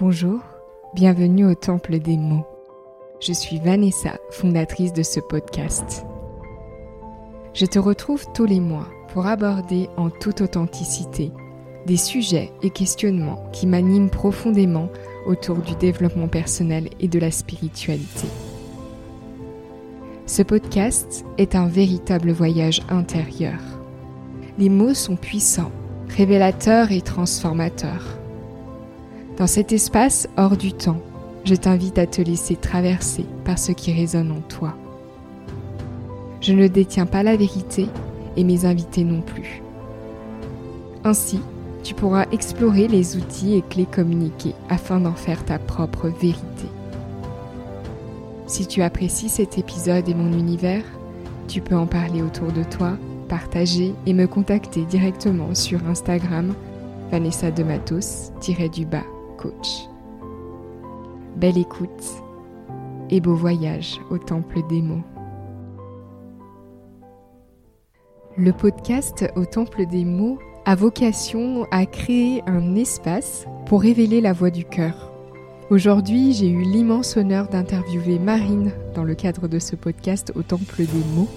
Bonjour, bienvenue au Temple des mots. Je suis Vanessa, fondatrice de ce podcast. Je te retrouve tous les mois pour aborder en toute authenticité des sujets et questionnements qui m'animent profondément autour du développement personnel et de la spiritualité. Ce podcast est un véritable voyage intérieur. Les mots sont puissants, révélateurs et transformateurs. Dans cet espace hors du temps, je t'invite à te laisser traverser par ce qui résonne en toi. Je ne détiens pas la vérité et mes invités non plus. Ainsi, tu pourras explorer les outils et clés communiqués afin d'en faire ta propre vérité. Si tu apprécies cet épisode et mon univers, tu peux en parler autour de toi, partager et me contacter directement sur Instagram Vanessa de du bas coach. Belle écoute et beau voyage au temple des mots. Le podcast au temple des mots a vocation à créer un espace pour révéler la voix du cœur. Aujourd'hui, j'ai eu l'immense honneur d'interviewer Marine dans le cadre de ce podcast au temple des mots.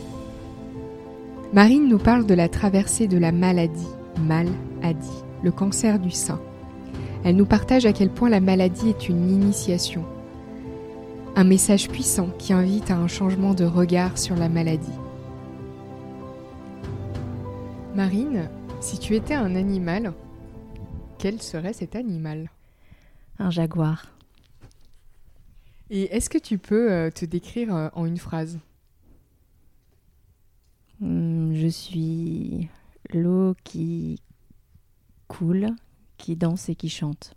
Marine nous parle de la traversée de la maladie, mal a dit, le cancer du sein. Elle nous partage à quel point la maladie est une initiation, un message puissant qui invite à un changement de regard sur la maladie. Marine, si tu étais un animal, quel serait cet animal? Un jaguar. Et est-ce que tu peux euh, te décrire euh, en une phrase? Hmm, Je suis l'eau qui coule, qui danse et qui chante.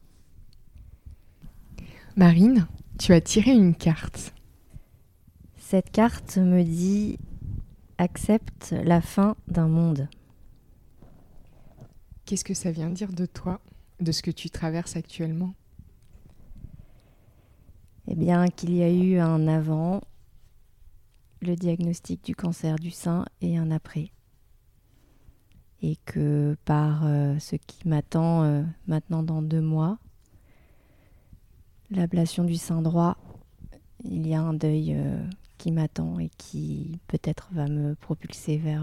Marine, tu as tiré une carte. Cette carte me dit accepte la fin d'un monde. Qu'est-ce que ça vient dire de toi, de ce que tu traverses actuellement? Eh bien, qu'il y a eu un avant, le diagnostic du cancer du sein et un après et que par euh, ce qui m'attend euh, maintenant dans deux mois, l'ablation du sein droit, il y a un deuil euh, qui m'attend et qui peut-être va me propulser vers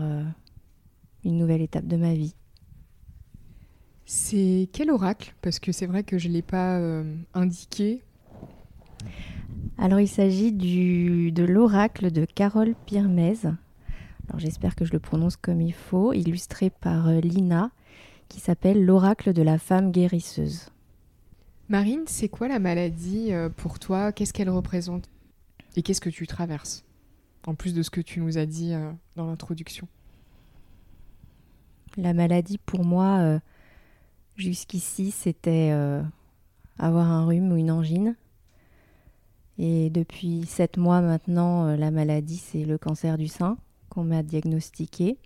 une nouvelle étape de ma vie. C'est quel oracle? Parce que c'est vrai que je ne l'ai pas indiqué. Alors il s'agit de l'oracle de Carole Pirmez j'espère que je le prononce comme il faut, illustré par euh, Lina, qui s'appelle L'oracle de la femme guérisseuse. Marine, c'est quoi la maladie euh, pour toi? Qu'est-ce qu'elle représente? Et qu'est-ce que tu traverses? En plus de ce que tu nous as dit euh, dans l'introduction. La maladie pour moi, jusqu'ici, c'était avoir un rhume ou une angine. Et depuis sept mois maintenant, la maladie, c'est le cancer du sein qu'on m'a diagnostiqué.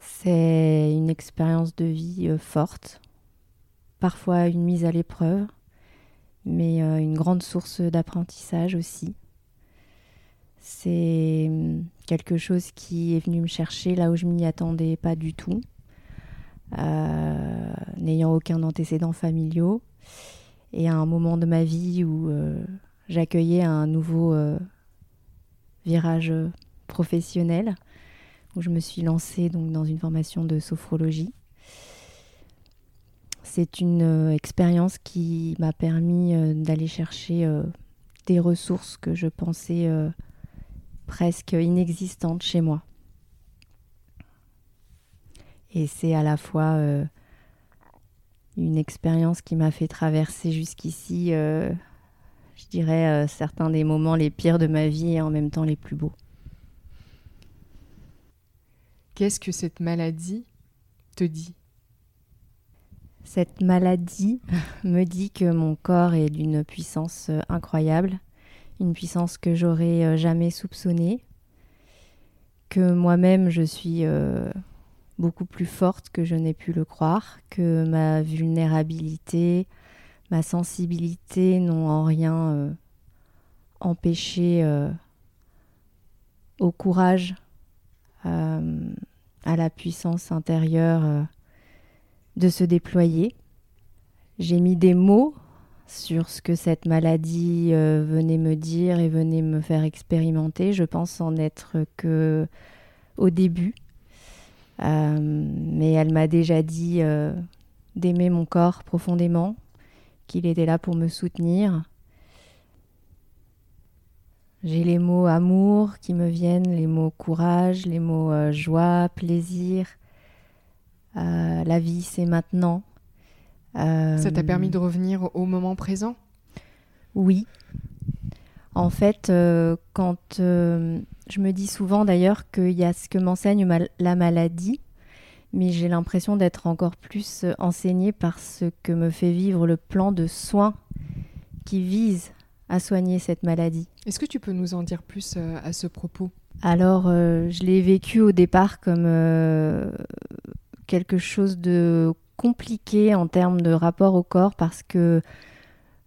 C'est une expérience de vie euh, forte, parfois une mise à l'épreuve, mais euh, une grande source d'apprentissage aussi. C'est hum, quelque chose qui est venu me chercher là où je m'y attendais pas du tout, euh, n'ayant aucun antécédent familiaux, et à un moment de ma vie où j'accueillais un nouveau virage professionnelle où je me suis lancée dans une formation de sophrologie. C'est une euh, expérience qui m'a permis euh, d'aller chercher euh, des ressources que je pensais presque inexistantes chez moi. Et c'est à la fois une expérience qui m'a fait traverser jusqu'ici, je dirais, certains des moments les pires de ma vie et en même temps les plus beaux. Qu'est-ce que cette maladie te dit? Cette maladie me dit que mon corps est d'une puissance euh, incroyable, une puissance que j'aurais euh, jamais soupçonnée, que moi-même je suis euh, beaucoup plus forte que je n'ai pu le croire, que ma vulnérabilité, ma sensibilité n'ont en rien empêché au courage euh, à la puissance intérieure euh, de se déployer. J'ai mis des mots sur ce que cette maladie euh, venait me dire et venait me faire expérimenter. Je pense en être que au début. Mais elle m'a déjà dit d'aimer mon corps profondément, qu'il était là pour me soutenir. J'ai les mots amour qui me viennent, les mots courage, les mots joie, plaisir. la vie, c'est maintenant. Ça t'a permis de revenir au moment présent? Oui. En fait, euh, quand euh, je me dis souvent d'ailleurs qu'il y a ce que m'enseigne la maladie, mais j'ai l'impression d'être encore plus euh, enseignée par ce que me fait vivre le plan de soins qui vise à soigner cette maladie. Est-ce que tu peux nous en dire plus à ce propos? Alors, je l'ai vécu au départ comme quelque chose de compliqué en termes de rapport au corps parce que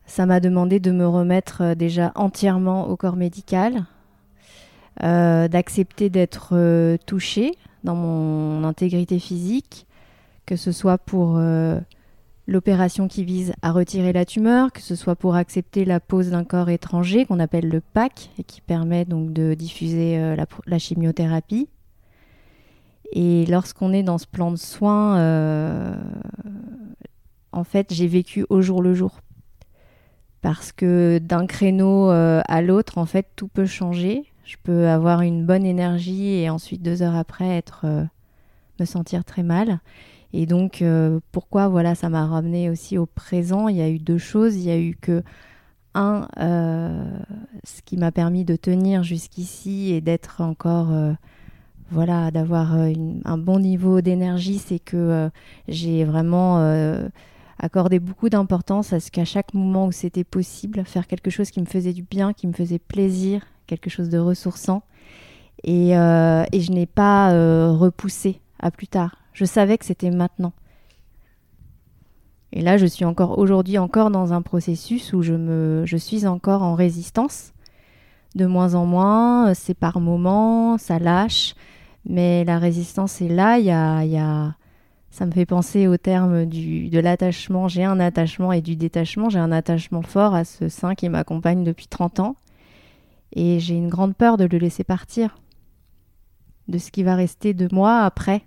ça m'a demandé de me remettre euh, déjà entièrement au corps médical, euh, d'accepter d'être euh, touchée dans mon intégrité physique, que ce soit pour l'opération qui vise à retirer la tumeur, que ce soit pour accepter la pose d'un corps étranger qu'on appelle le PAC et qui permet donc de diffuser la, chimiothérapie. Et lorsqu'on est dans ce plan de soins, euh, en fait, j'ai vécu au jour le jour. Parce que d'un créneau euh, à l'autre, en fait, tout peut changer. Je peux avoir une bonne énergie et ensuite deux heures après être euh, me sentir très mal. Et donc, pourquoi voilà, ça m'a ramené aussi au présent? Il y a eu deux choses. Il y a eu que un, ce qui m'a permis de tenir jusqu'ici et d'être encore voilà, d'avoir euh, un bon niveau d'énergie, c'est que euh, j'ai vraiment euh, accordé beaucoup d'importance à ce qu'à chaque moment où c'était possible, faire quelque chose qui me faisait du bien, qui me faisait plaisir, quelque chose de ressourçant. Et je n'ai pas repoussé à plus tard. Je savais que c'était maintenant. Et là, je suis encore aujourd'hui encore dans un processus où je, me, suis encore en résistance. De moins en moins, c'est par moments, ça lâche. Mais la résistance est là. Il y a, Ça me fait penser au terme du, de l'attachement. J'ai un attachement et du détachement. J'ai un attachement fort à ce sein qui m'accompagne depuis 30 ans. Et j'ai une grande peur de le laisser partir. De ce qui va rester de moi après.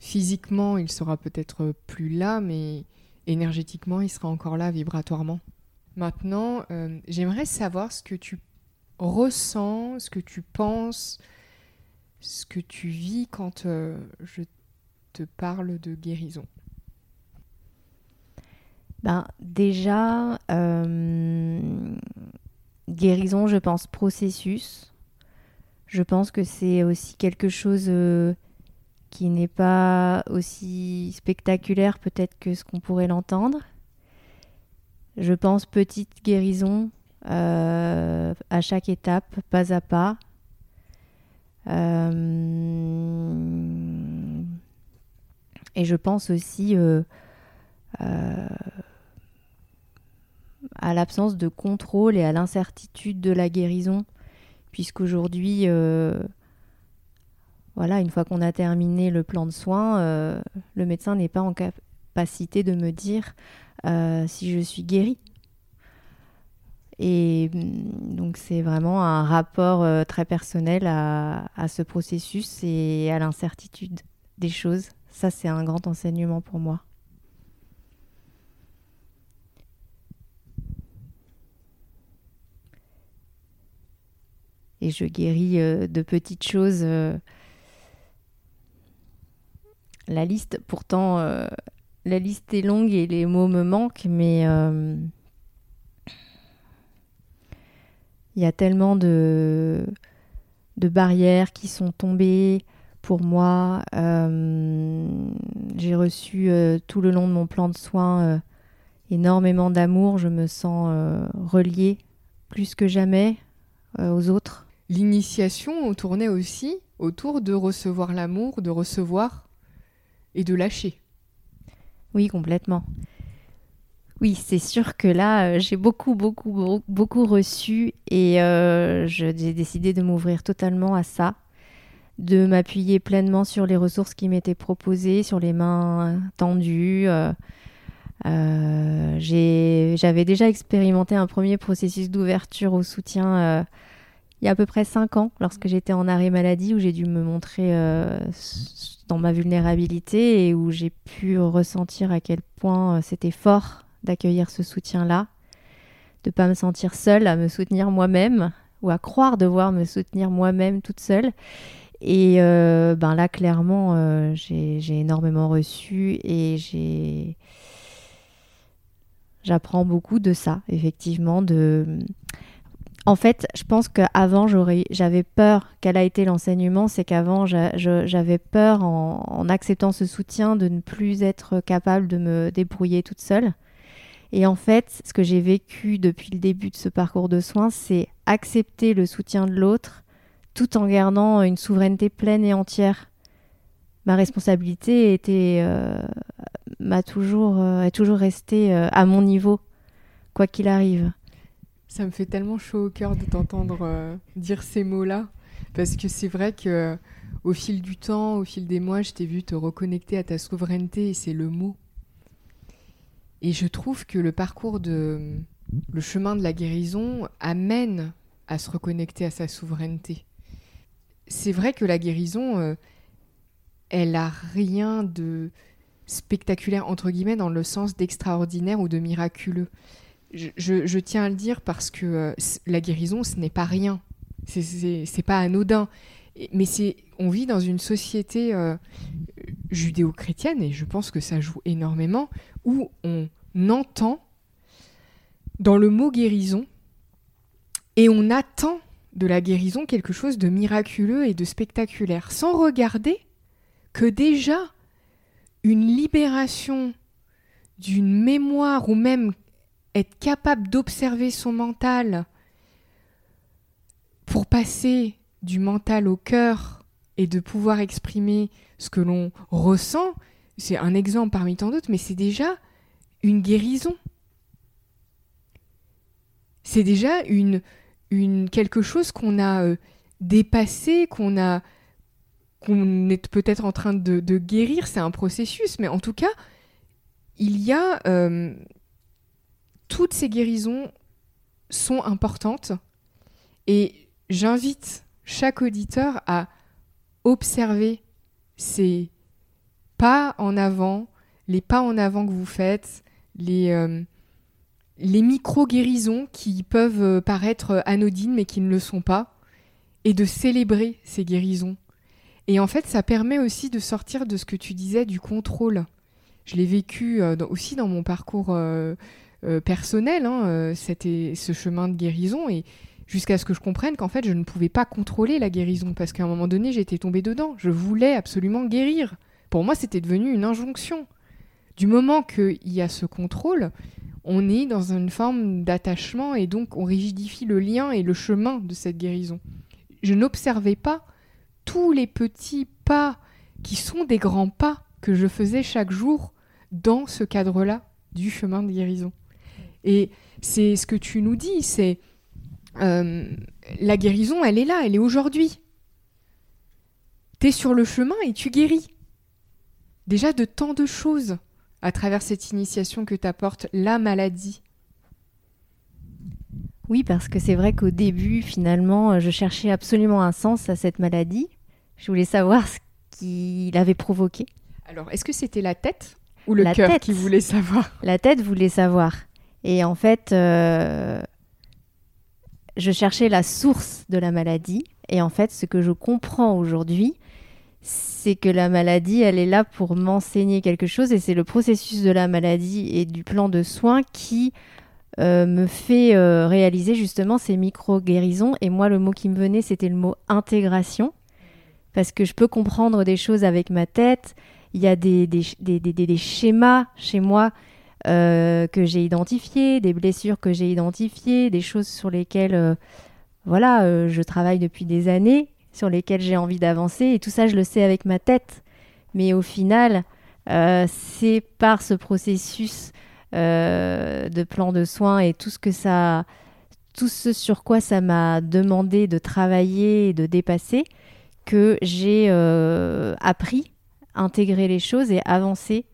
Physiquement, il sera peut-être plus là, mais énergétiquement, il sera encore là vibratoirement. Maintenant, euh, j'aimerais savoir ce que tu ressens, ce que tu penses ce que tu vis quand euh, je te parle de guérison ben, Déjà, euh, guérison, je pense processus. Je pense que c'est aussi quelque chose qui n'est pas aussi spectaculaire peut-être que ce qu'on pourrait l'entendre. Je pense petite guérison à chaque étape, pas à pas, euh, et je pense aussi euh, euh, à l'absence de contrôle et à l'incertitude de la guérison, puisqu'aujourd'hui, voilà, une fois qu'on a terminé le plan de soins, le médecin n'est pas en capacité de me dire si je suis guérie. Et mm, donc c'est vraiment un rapport euh, très personnel à, ce processus et à l'incertitude des choses. Ça, c'est un grand enseignement pour moi. Et je guéris euh, de petites choses. Euh. la liste, pourtant, la liste est longue et les mots me manquent, mais Il y a tellement de, barrières qui sont tombées pour moi. Euh, j'ai reçu euh, tout le long de mon plan de soins euh, énormément d'amour. Je me sens reliée plus que jamais aux autres. L'initiation tournait aussi autour de recevoir l'amour, de recevoir et de lâcher. Oui, complètement. Oui, c'est sûr que là, euh, j'ai beaucoup, beaucoup, beaucoup reçu et euh, j'ai décidé de m'ouvrir totalement à ça, de m'appuyer pleinement sur les ressources qui m'étaient proposées, sur les mains tendues, euh, J'avais déjà expérimenté un premier processus d'ouverture au soutien il y a à peu près 5 ans, lorsque j'étais en arrêt maladie, où j'ai dû me montrer dans ma vulnérabilité et où j'ai pu ressentir à quel point c'était fort d'accueillir ce soutien-là, de pas me sentir seule à me soutenir moi-même ou à croire devoir me soutenir moi-même toute seule. Et euh, ben là, clairement, euh, j'ai énormément reçu et j'ai j'apprends beaucoup de ça, effectivement. De... En fait, je pense qu'avant, j'avais peur, quel a été l'enseignement, c'est qu'avant, j'avais peur, en, acceptant ce soutien, de ne plus être capable de me débrouiller toute seule. Et en fait, ce que j'ai vécu depuis le début de ce parcours de soins, c'est accepter le soutien de l'autre tout en gardant une souveraineté pleine et entière. Ma responsabilité était, euh, m'a toujours, euh, est toujours restée euh, à mon niveau, quoi qu'il arrive. Ça me fait tellement chaud au cœur de t'entendre dire ces mots-là, parce que c'est vrai que au fil du temps, au fil des mois, je t'ai vu te reconnecter à ta souveraineté, et c'est le mot et je trouve que le parcours de le chemin de la guérison amène à se reconnecter à sa souveraineté. C'est vrai que la guérison, euh, elle a rien de spectaculaire entre guillemets dans le sens d'extraordinaire ou de miraculeux. Je, tiens à le dire parce que euh, la guérison, ce n'est pas rien. C'est pas anodin. Mais on vit dans une société euh, judéo-chrétienne, et je pense que ça joue énormément, où on entend dans le mot guérison et on attend de la guérison quelque chose de miraculeux et de spectaculaire, sans regarder que déjà une libération d'une mémoire ou même être capable d'observer son mental pour passer du mental au cœur et de pouvoir exprimer ce que l'on ressent, c'est un exemple parmi tant d'autres, mais c'est déjà une guérison. C'est déjà une, une, quelque chose qu'on a euh, dépassé, qu'on a qu'on est peut-être en train de, guérir, c'est un processus, mais en tout cas, il y a euh, toutes ces guérisons sont importantes et j'invite chaque auditeur à observer ces pas en avant, les pas en avant que vous faites, les, euh, micro-guérisons qui peuvent euh, paraître anodines mais qui ne le sont pas, et de célébrer ces guérisons. Et en fait, ça permet aussi de sortir de ce que tu disais du contrôle. Je l'ai vécu euh, aussi dans mon parcours personnel, hein, c'était ce chemin de guérison, et jusqu'à ce que je comprenne qu'en fait, je ne pouvais pas contrôler la guérison, parce qu'à un moment donné, j'étais tombée dedans. Je voulais absolument guérir. Pour moi, c'était devenu une injonction. Du moment qu'il y a ce contrôle, on est dans une forme d'attachement et donc on rigidifie le lien et le chemin de cette guérison. Je n'observais pas tous les petits pas qui sont des grands pas que je faisais chaque jour dans ce cadre-là du chemin de guérison. Et c'est ce que tu nous dis, c'est euh, la guérison, elle est là, elle est aujourd'hui. Tu es sur le chemin et tu guéris. Déjà de tant de choses à travers cette initiation que t'apporte la maladie Oui, parce que c'est vrai qu'au début, finalement, euh, je cherchais absolument un sens à cette maladie. Je voulais savoir ce qui l'avait provoqué. Alors, est-ce que c'était la tête ou le cœur qui voulait savoir? La tête voulait savoir. Et en fait, euh, je cherchais la source de la maladie. Et en fait, ce que je comprends aujourd'hui, c'est que la maladie, elle est là pour m'enseigner quelque chose et c'est le processus de la maladie et du plan de soins qui euh, me fait euh, réaliser justement ces micro-guérisons. Et moi, le mot qui me venait, c'était le mot intégration, parce que je peux comprendre des choses avec ma tête. Il y a des, des, schémas chez moi euh, que j'ai identifiés, des blessures que j'ai identifiées, des choses sur lesquelles voilà, je travaille depuis des années sur lesquels j'ai envie d'avancer. Et tout ça, je le sais avec ma tête. Mais au final, euh, c'est par ce processus euh, de plan de soins et tout ce que ça, tout ce sur quoi ça m'a demandé de travailler et de dépasser, que j'ai euh, appris, intégré les choses et avancé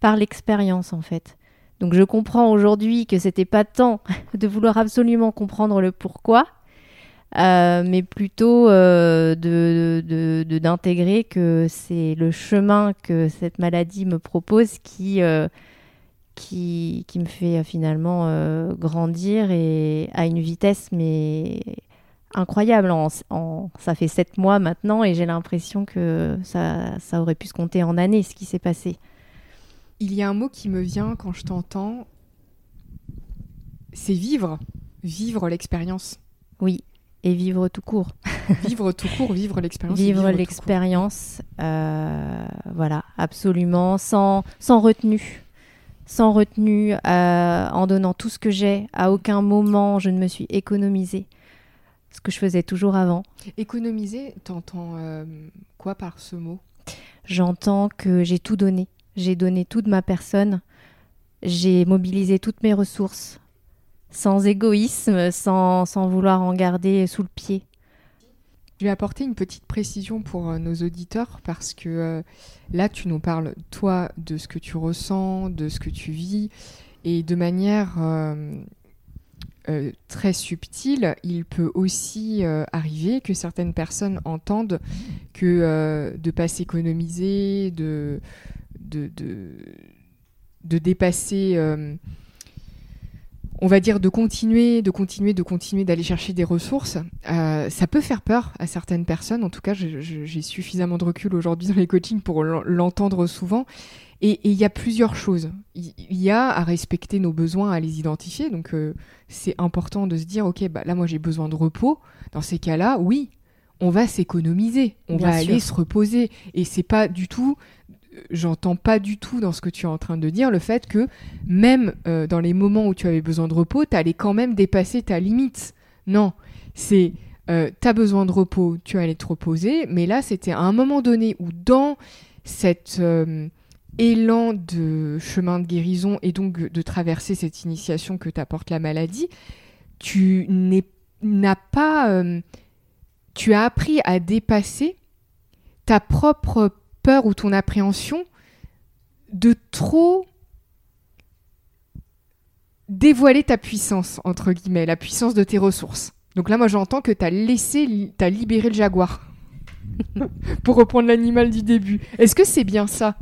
par l'expérience en fait. Donc je comprends aujourd'hui que c'était pas temps de vouloir absolument comprendre le pourquoi, euh, mais plutôt euh, de, d'intégrer que c'est le chemin que cette maladie me propose qui, euh, qui, me fait finalement grandir et à une vitesse mais incroyable. Ça fait sept mois maintenant et j'ai l'impression que ça, ça aurait pu se compter en années ce qui s'est passé. Il y a un mot qui me vient quand je t'entends, c'est vivre, vivre l'expérience. Oui, et vivre tout court. vivre tout court, vivre l'expérience. Vivre, l'expérience, euh, voilà, absolument, sans, sans retenue. Sans retenue, euh, en donnant tout ce que j'ai. À aucun moment, je ne me suis économisée. Ce que je faisais toujours avant. Économiser, t'entends euh, quoi par ce mot? J'entends que j'ai tout donné. J'ai donné toute ma personne. J'ai mobilisé toutes mes ressources sans égoïsme, sans, sans, vouloir en garder sous le pied. Je vais apporter une petite précision pour euh, nos auditeurs parce que euh, là, tu nous parles, toi, de ce que tu ressens, de ce que tu vis, et de manière euh, très subtile, il peut aussi arriver que certaines personnes entendent que de ne pas s'économiser, de, de, de, de, dépasser on va dire de continuer, de continuer, de continuer d'aller chercher des ressources, euh, ça peut faire peur à certaines personnes. En tout cas, j'ai suffisamment de recul aujourd'hui dans les coachings pour l'entendre souvent. Et il y a plusieurs choses. Il y a à respecter nos besoins, à les identifier. Donc euh, c'est important de se dire, ok, bah là moi j'ai besoin de repos. Dans ces cas-là, oui, on va s'économiser, on va aller se reposer. Et c'est pas du tout j'entends pas du tout dans ce que tu es en train de dire le fait que même euh, dans les moments où tu avais besoin de repos, tu allais quand même dépasser ta limite. Non, c'est euh, tu as besoin de repos, tu allais te reposer, mais là c'était à un moment donné où dans cet euh, élan de chemin de guérison et donc de traverser cette initiation que t'apporte la maladie, tu n'as pas... tu as appris à dépasser ta propre peur ou ton appréhension de trop dévoiler ta puissance, entre guillemets, la puissance de tes ressources. Donc là, moi, j'entends que tu as laissé, tu as libéré le jaguar. Pour reprendre l'animal du début. Est-ce que c'est bien ça?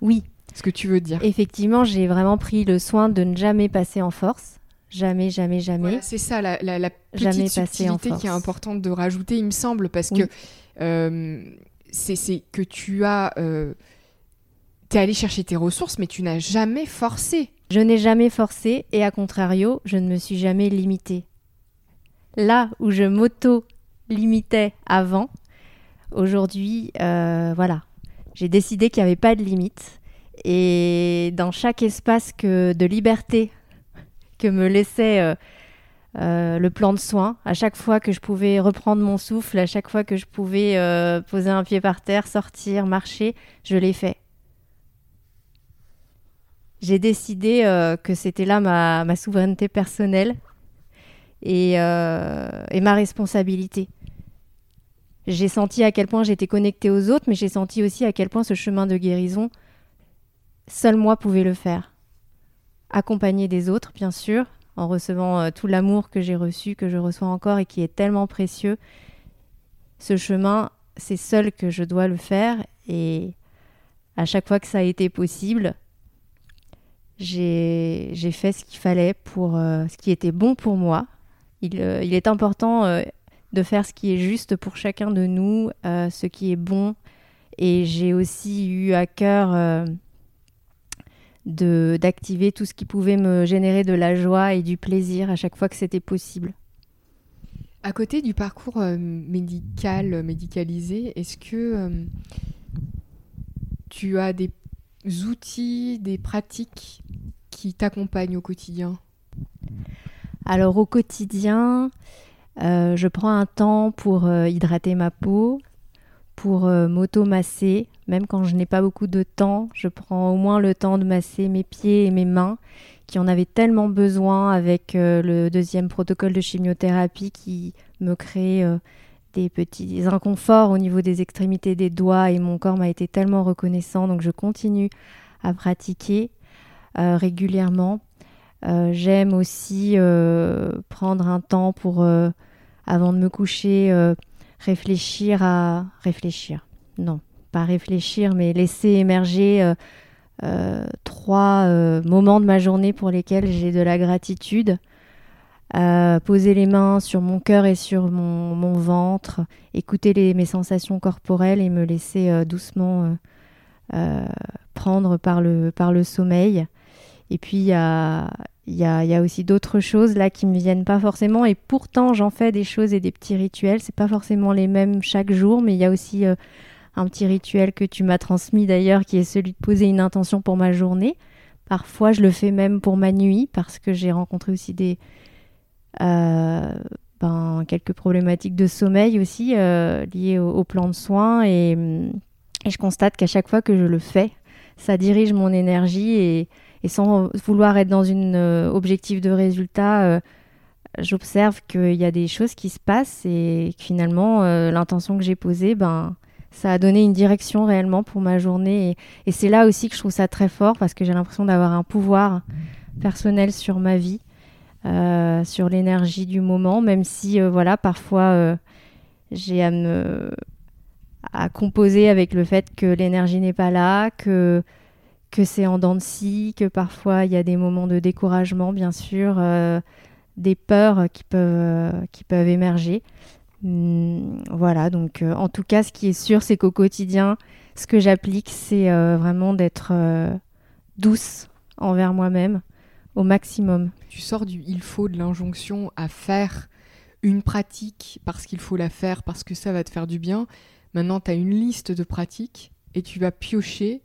Oui. Ce que tu veux dire Effectivement, j'ai vraiment pris le soin de ne jamais passer en force. Jamais, jamais, jamais. c'est ça, la, la, petite subtilité qui est importante de rajouter, il me semble, parce que euh, c'est que tu as... Euh, es allé chercher tes ressources, mais tu n'as jamais forcé. Je n'ai jamais forcé et à contrario, je ne me suis jamais limitée. Là où je m'auto-limitais avant, aujourd'hui, euh, voilà, j'ai décidé qu'il n'y avait pas de limite. Et dans chaque espace que, de liberté que me laissait euh, euh, le plan de soins. À chaque fois que je pouvais reprendre mon souffle, à chaque fois que je pouvais euh, poser un pied par terre, sortir, marcher, je l'ai fait. J'ai décidé euh, que c'était là ma, souveraineté personnelle et, et ma responsabilité. J'ai senti à quel point j'étais connectée aux autres, mais j'ai senti aussi à quel point ce chemin de guérison, seul moi pouvais le faire. Accompagné des autres, bien sûr, en recevant euh, tout l'amour que j'ai reçu, que je reçois encore et qui est tellement précieux. Ce chemin, c'est seul que je dois le faire et à chaque fois que ça a été possible, j'ai fait ce qu'il fallait pour euh, ce qui était bon pour moi. Il, euh, il est important de faire ce qui est juste pour chacun de nous, ce qui est bon. Et j'ai aussi eu à cœur de d'activer tout ce qui pouvait me générer de la joie et du plaisir à chaque fois que c'était possible. À côté du parcours euh, médical, euh, médicalisé, est-ce que euh, tu as des outils, des pratiques qui t'accompagnent au quotidien? Alors au quotidien, je prends un temps pour hydrater ma peau, pour m'auto-masser, même quand je n'ai pas beaucoup de temps, je prends au moins le temps de masser mes pieds et mes mains qui en avaient tellement besoin avec euh, le deuxième protocole de chimiothérapie qui me crée euh, des petits inconforts au niveau des extrémités des doigts et mon corps m'a été tellement reconnaissant donc je continue à pratiquer. régulièrement. J'aime aussi prendre un temps pour, avant de me coucher, réfléchir à... Réfléchir, non, pas réfléchir, mais laisser émerger trois moments de ma journée pour lesquels j'ai de la gratitude poser les mains sur mon cœur et sur mon, ventre, écouter les, mes sensations corporelles et me laisser euh, doucement euh, euh, prendre par le sommeil. Et puis il y a, aussi d'autres choses là qui me viennent pas forcément et pourtant j'en fais des choses et des petits rituels. C'est pas forcément les mêmes chaque jour, mais il y a aussi un petit rituel que tu m'as transmis d'ailleurs qui est celui de poser une intention pour ma journée. Parfois je le fais même pour ma nuit parce que j'ai rencontré aussi des, euh, ben, quelques problématiques de sommeil aussi euh, liées au, plan de soins et, je constate qu'à chaque fois que je le fais, ça dirige mon énergie et, sans vouloir être dans une euh, objectif de résultat, j'observe qu'il y a des choses qui se passent et que finalement l'intention que j'ai posée, ben ça a donné une direction réellement pour ma journée. Et, et c'est là aussi que je trouve ça très fort parce que j'ai l'impression d'avoir un pouvoir personnel sur ma vie euh, sur l'énergie du moment, même si euh, voilà parfois euh, j'ai à à composer avec le fait que l'énergie n'est pas là, que que c'est en dents de scie, que parfois il y a des moments de découragement, bien sûr, des peurs qui peuvent qui peuvent émerger. Hum, voilà, donc en tout cas, ce qui est sûr, c'est qu'au quotidien, ce que j'applique, c'est vraiment d'être douce envers moi-même au maximum. Tu sors du il faut de l'injonction à faire une pratique parce qu'il faut la faire, parce que ça va te faire du bien. Maintenant, tu as une liste de pratiques et tu vas piocher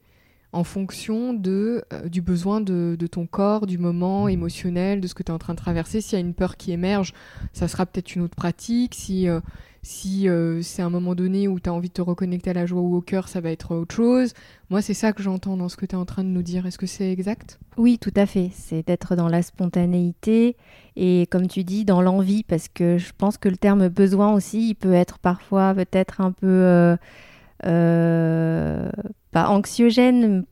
en fonction de, euh, du besoin de, ton corps, du moment émotionnel, de ce que tu es en train de traverser. S'il y a une peur qui émerge, ça sera peut-être une autre pratique. Si, euh, si euh, c'est un moment donné où tu as envie de te reconnecter à la joie ou au cœur, ça va être autre chose. Moi, c'est ça que j'entends dans ce que tu es en train de nous dire. Est-ce que c'est exact? Oui, tout à fait. C'est d'être dans la spontanéité et, comme tu dis, dans l'envie, parce que je pense que le terme besoin aussi, il peut être parfois peut-être un peu pas anxiogène.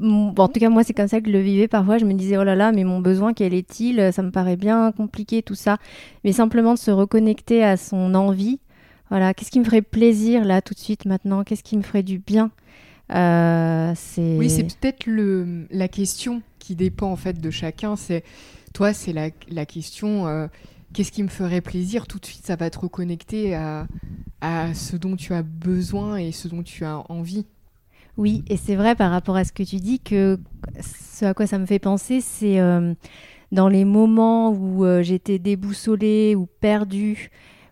en tout cas, moi, c'est comme ça que je le vivais. Parfois, je me disais, oh là là, mais mon besoin, quel est-il? Ça me paraît bien compliqué, tout ça. Mais simplement de se reconnecter à son envie. Voilà, qu'est-ce qui me ferait plaisir là, tout de suite, maintenant? Qu'est-ce qui me ferait du bien? Euh. Oui, c'est peut-être la question qui dépend en fait de chacun. C'est toi, c'est la, la question. Euh, qu'est-ce qui me ferait plaisir Tout de suite, ça va te reconnecter à, à ce dont tu as besoin et ce dont tu as envie. Oui, et c'est vrai par rapport à ce que tu dis que ce à quoi ça me fait penser, c'est euh, dans les moments où euh, j'étais déboussolée ou perdue,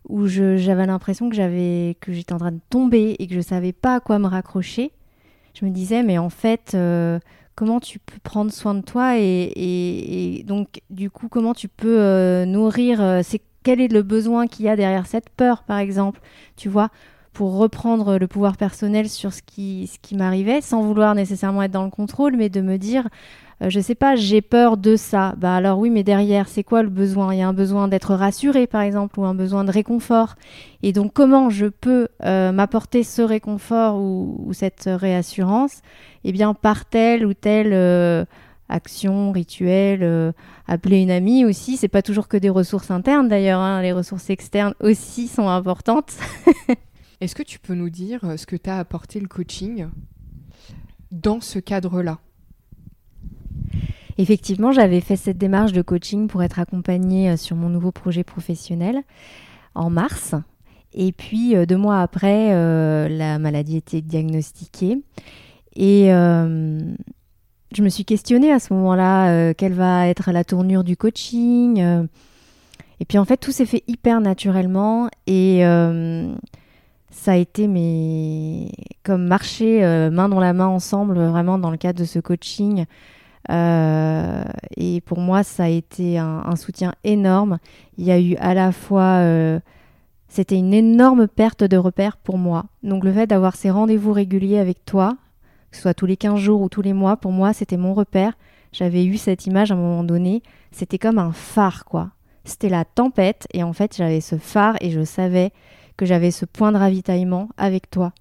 où j'avais l'impression que j'avais que j'étais en train de tomber et que je savais pas à quoi me raccrocher. Je me disais mais en fait euh, comment tu peux prendre soin de toi et, donc du coup comment tu peux nourrir ces quel est le besoin qu'il y a derrière cette peur, par exemple, tu vois, pour reprendre le pouvoir personnel sur ce qui, m'arrivait, sans vouloir nécessairement être dans le contrôle, mais de me dire, je euh, je sais pas, j'ai peur de ça. Bah alors oui, mais derrière, c'est quoi le besoin? Il y a un besoin d'être rassuré, par exemple, ou un besoin de réconfort. Et donc, comment je peux euh, m'apporter ce réconfort ou, cette réassurance? Eh bien, par telle ou telle euh, action, rituel, appeler une amie aussi. C'est pas toujours que des ressources internes d'ailleurs, hein. les ressources externes aussi sont importantes. Est-ce que tu peux nous dire euh, ce que t'a apporté le coaching dans ce cadre-là? Effectivement, j'avais fait cette démarche de coaching pour être accompagnée euh, sur mon nouveau projet professionnel en mars. Et puis, euh, deux mois après, la maladie était diagnostiquée. Et je me suis questionnée à ce moment-là, euh, quelle va être la tournure du coaching. Euh. et puis en fait, tout s'est fait hyper naturellement et euh, ça a été mais comme marcher main dans la main ensemble, vraiment dans le cadre de ce coaching. et pour moi, ça a été un, soutien énorme. Il y a eu à la fois c'était une énorme perte de repères pour moi. Donc le fait d'avoir ces rendez-vous réguliers avec toi, que ce soit tous les 15 jours ou tous les mois, pour moi, c'était mon repère. J'avais eu cette image à un moment donné. C'était comme un phare, quoi. C'était la tempête et en fait, j'avais ce phare et je savais que j'avais ce point de ravitaillement avec toi.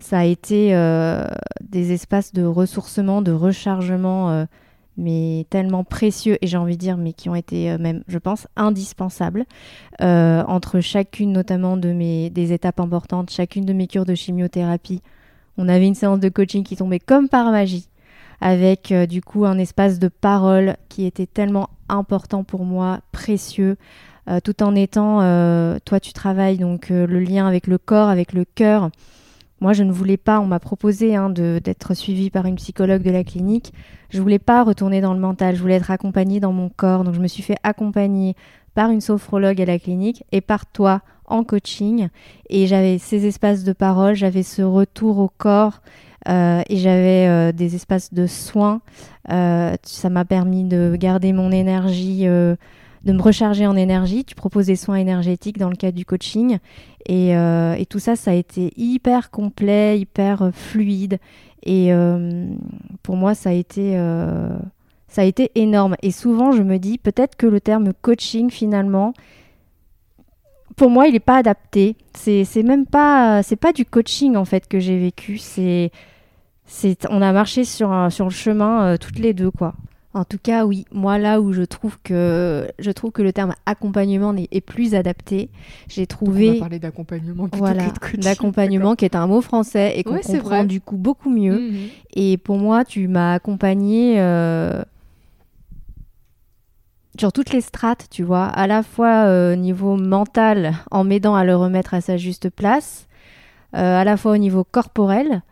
Ça a été euh, des espaces de ressourcement, de rechargement, euh, mais tellement précieux et j'ai envie de dire, mais qui ont été même, je pense, indispensables entre chacune notamment de mes des étapes importantes, chacune de mes cures de chimiothérapie. On avait une séance de coaching qui tombait comme par magie avec du coup un espace de parole qui était tellement important pour moi, précieux, euh, tout en étant, euh, toi tu travailles donc euh, le lien avec le corps, avec le cœur. Moi, je ne voulais pas, on m'a proposé hein, d'être suivie par une psychologue de la clinique. Je voulais pas retourner dans le mental, je voulais être accompagnée dans mon corps. Donc, je me suis fait accompagner par une sophrologue à la clinique et par toi en coaching. Et j'avais ces espaces de parole, j'avais ce retour au corps et j'avais des espaces de soins. ça m'a permis de garder mon énergie de me recharger en énergie. Tu proposes des soins énergétiques dans le cadre du coaching. Et, euh, tout ça, ça a été hyper complet, hyper euh, fluide. Et euh, pour moi, ça a, été, ça a été énorme. Et souvent, je me dis peut-être que le terme coaching, finalement, pour moi, il n'est pas adapté. C'est, même pas, c'est pas du coaching en fait que j'ai vécu. C'est, c'est, on a marché sur, sur le chemin toutes les deux, quoi. En tout cas, oui, moi là où je trouve que je trouve que le terme accompagnement est, plus adapté, j'ai trouvé. On va parler d'accompagnement. Voilà, d'accompagnement qui est un mot français et qu'on comprend du coup beaucoup mieux. Mhm. Et pour moi, tu m'as accompagné euh, sur toutes les strates, tu vois, à la fois au euh, niveau mental en m'aidant à le remettre à sa juste place, euh, à la fois au niveau corporel.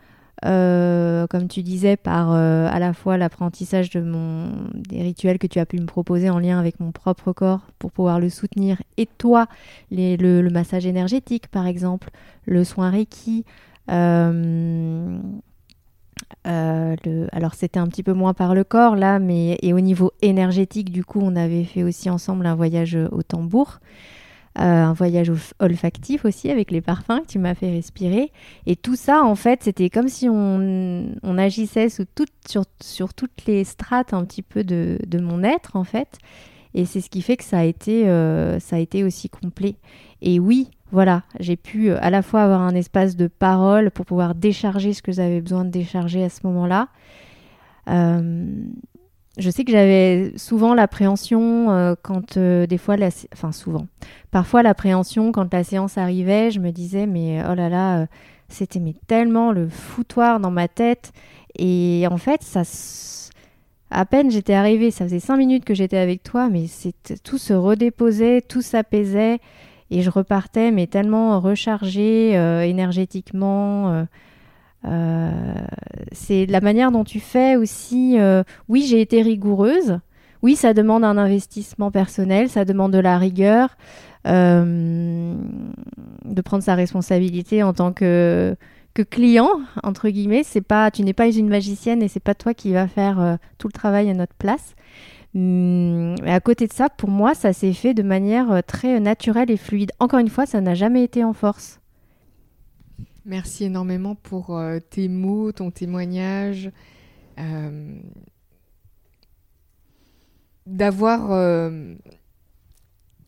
Euh, comme tu disais, par à la fois l'apprentissage de mon, des rituels que tu as pu me proposer en lien avec mon propre corps pour pouvoir le soutenir, et toi, les, le, massage énergétique par exemple, le soin Reiki. Euh, alors c'était un petit peu moins par le corps là, mais et au niveau énergétique, du coup, on avait fait aussi ensemble un voyage au tambour. Euh, un voyage olfactif aussi avec les parfums que tu m'as fait respirer. Et tout ça, en fait, c'était comme si on, agissait sous sur, sur, toutes les strates un petit peu de, mon être, en fait. Et c'est ce qui fait que ça a été, euh, ça a été aussi complet. Et oui, voilà, j'ai pu euh, à la fois avoir un espace de parole pour pouvoir décharger ce que j'avais besoin de décharger à ce moment-là. Je sais que j'avais souvent l'appréhension euh, quand euh, des fois, la, enfin souvent, parfois l'appréhension quand la séance arrivait, je me disais mais oh là là, euh, c'était tellement le foutoir dans ma tête. Et en fait ça, à peine j'étais arrivée, ça faisait cinq minutes que j'étais avec toi, mais tout se redéposait, tout s'apaisait et je repartais mais tellement rechargée énergétiquement. Euh, c'est la manière dont tu fais aussi. Euh, oui, j'ai été rigoureuse. Oui, ça demande un investissement personnel, ça demande de la rigueur, euh, de prendre sa responsabilité en tant que, client entre guillemets. C'est pas, tu n'es pas une magicienne et c'est pas toi qui va faire tout le travail à notre place. Hum, mais à côté de ça, pour moi, ça s'est fait de manière très naturelle et fluide. Encore une fois, ça n'a jamais été en force. Merci énormément pour euh, tes mots, ton témoignage, euh, d'avoir euh,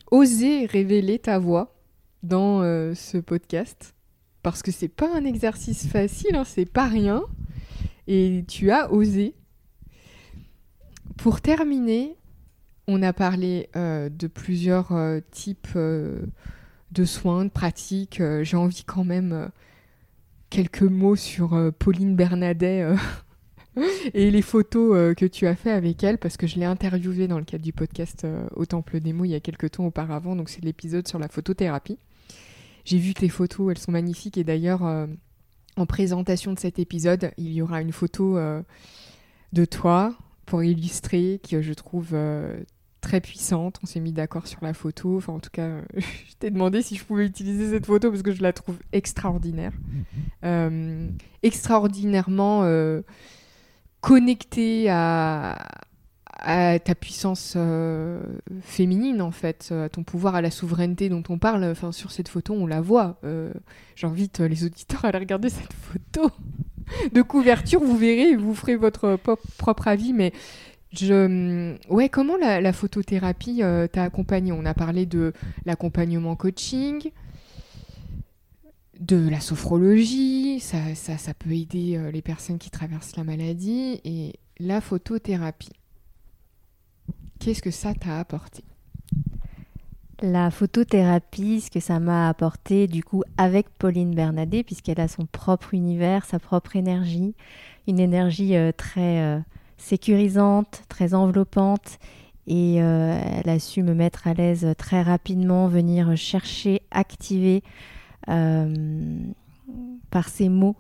osé révéler ta voix dans ce podcast, parce que c'est pas un exercice facile, hein, c'est pas rien, et tu as osé. Pour terminer, on a parlé de plusieurs types de soins, de pratiques. J'ai envie quand même quelques mots sur euh, Pauline Bernadet euh, et les photos euh, que tu as fait avec elle, parce que je l'ai interviewée dans le cadre du podcast Au Temple des mots il y a quelques temps auparavant, donc c'est l'épisode sur la photothérapie. J'ai vu tes photos, elles sont magnifiques, et d'ailleurs, en présentation de cet épisode, il y aura une photo de toi pour illustrer, que je trouve très puissante. On s'est mis d'accord sur la photo. Enfin, en tout cas, je t'ai demandé si je pouvais utiliser cette photo parce que je la trouve extraordinaire. Euh, extraordinairement euh, connectée à, à, ta puissance euh, féminine, en fait, à ton pouvoir, à la souveraineté dont on parle. Enfin, sur cette photo, on la voit. J'invite les auditeurs à aller regarder cette photo de couverture. Vous verrez, vous ferez votre propre avis, mais je, ouais, comment la, photothérapie euh, t'a accompagné On a parlé de l'accompagnement coaching, de la sophrologie, ça, ça, ça peut aider euh, les personnes qui traversent la maladie, et la photothérapie. Qu'est-ce que ça t'a apporté? La photothérapie, ce que ça m'a apporté du coup avec Pauline Bernadet, puisqu'elle a son propre univers, sa propre énergie, une énergie euh, très euh, sécurisante, très enveloppante, et euh, elle a su me mettre à l'aise très rapidement, venir chercher, activer par ses mots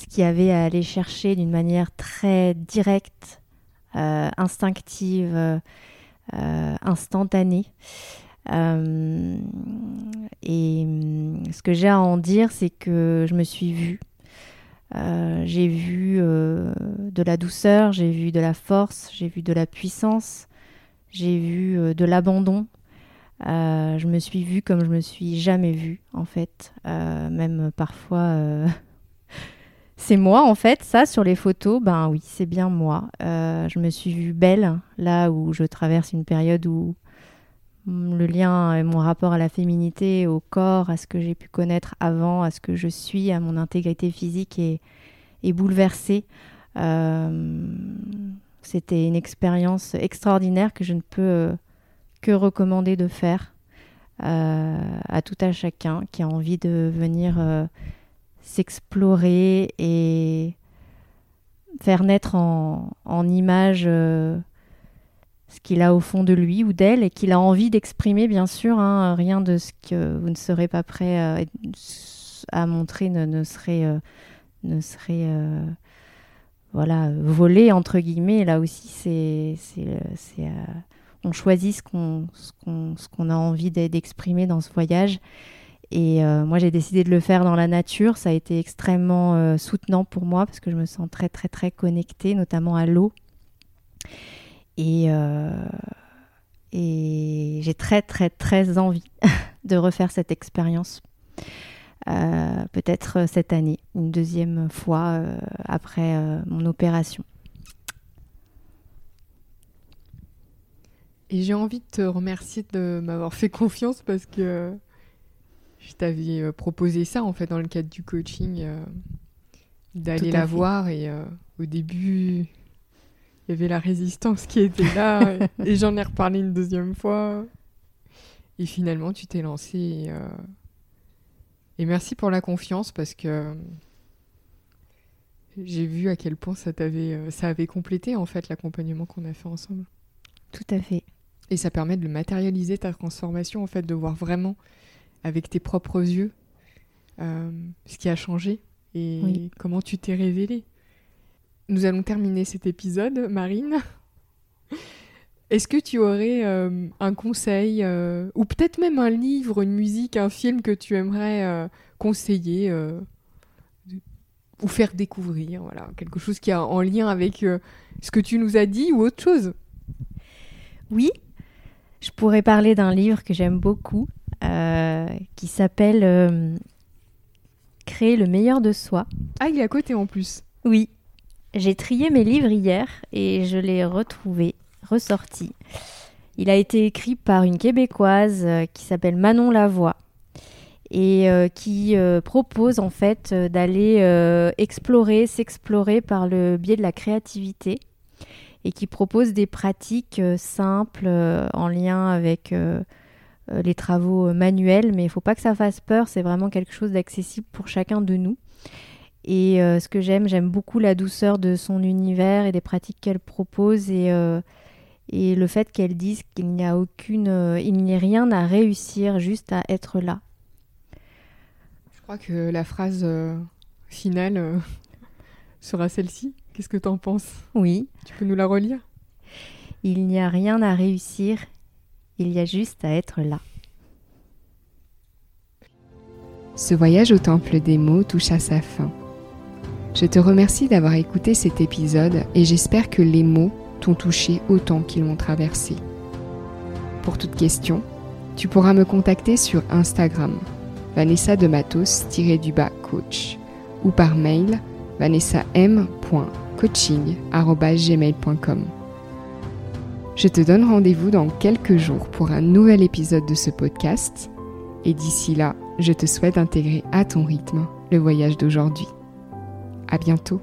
ce qu'il y avait à aller chercher d'une manière très directe, instinctive, euh, instantanée. Euh, et ce que j'ai à en dire, c'est que je me suis vue. j'ai vu de la douceur, j'ai vu de la force, j'ai vu de la puissance, j'ai vu de l'abandon. je me suis vue comme je me suis jamais vue, en fait. même parfois c'est moi en fait, ça sur les photos, ben oui, c'est bien moi. Euh, je me suis vue belle là où je traverse une période où le lien et mon rapport à la féminité, au corps, à ce que j'ai pu connaître avant, à ce que je suis, à mon intégrité physique est, bouleversé. Euh, c'était une expérience extraordinaire que je ne peux euh, que recommander de faire à tout à chacun qui a envie de venir s'explorer et faire naître en, en image euh, ce qu'il a au fond de lui ou d'elle et qu'il a envie d'exprimer, bien sûr. Hein, rien de ce que vous ne serez pas prêt euh, à montrer ne, serait, euh, ne serait voilà, volé, entre guillemets. Là aussi, c'est, on choisit ce qu'on, ce qu'on a envie d'exprimer dans ce voyage. Et euh, moi, j'ai décidé de le faire dans la nature. Ça a été extrêmement euh, soutenant pour moi parce que je me sens très, très, très connectée, notamment à l'eau. Et, euh, et j'ai très, très, très envie de refaire cette expérience. Peut-être cette année, une deuxième fois après mon opération. Et j'ai envie de te remercier de m'avoir fait confiance parce que je t'avais euh, proposé ça en fait dans le cadre du coaching, euh, d'aller la voir et euh, au début il y avait la résistance qui était là et, j'en ai reparlé une deuxième fois et finalement tu t'es lancé et, et, merci pour la confiance parce que j'ai vu à quel point ça t'avait ça avait complété en fait l'accompagnement qu'on a fait ensemble. Tout à fait. Et ça permet de matérialiser ta transformation en fait de voir vraiment avec tes propres yeux euh, ce qui a changé et comment tu t'es révélée. Nous allons terminer cet épisode, Marine. Est-ce que tu aurais euh, un conseil, euh, ou peut-être même un livre, une musique, un film que tu aimerais conseiller ou faire découvrir voilà, Quelque chose qui a en lien avec ce que tu nous as dit ou autre chose? Oui, je pourrais parler d'un livre que j'aime beaucoup, qui s'appelle euh, Créer le meilleur de soi. Ah, il est à côté en plus. Oui. J'ai trié mes livres hier et je l'ai retrouvé, ressorti. Il a été écrit par une Québécoise euh, qui s'appelle Manon Lavoie et qui propose en fait d'aller explorer, s'explorer par le biais de la créativité et qui propose des pratiques simples en lien avec euh, les travaux euh, manuels, mais il ne faut pas que ça fasse peur, c'est vraiment quelque chose d'accessible pour chacun de nous. Et euh, ce que j'aime, j'aime beaucoup la douceur de son univers et des pratiques qu'elle propose et, et le fait qu'elle dise qu'il n'y a aucune, il n'y a rien à réussir, juste à être là. Je crois que la phrase finale sera celle-ci. Qu'est-ce que tu en penses? Oui. Tu peux nous la relire? Il n'y a rien à réussir, il y a juste à être là. Ce voyage au temple des mots touche à sa fin. Je te remercie d'avoir écouté cet épisode et j'espère que les mots t'ont touché autant qu'ils m'ont traversé. Pour toute question, tu pourras me contacter sur Instagram, Vanessa de Matos-du-bas coach, ou par mail vanessam.coaching.gmail.com. Je te donne rendez-vous dans quelques jours pour un nouvel épisode de ce podcast. Et d'ici là, je te souhaite d'intégrer à ton rythme le voyage d'aujourd'hui. À bientôt.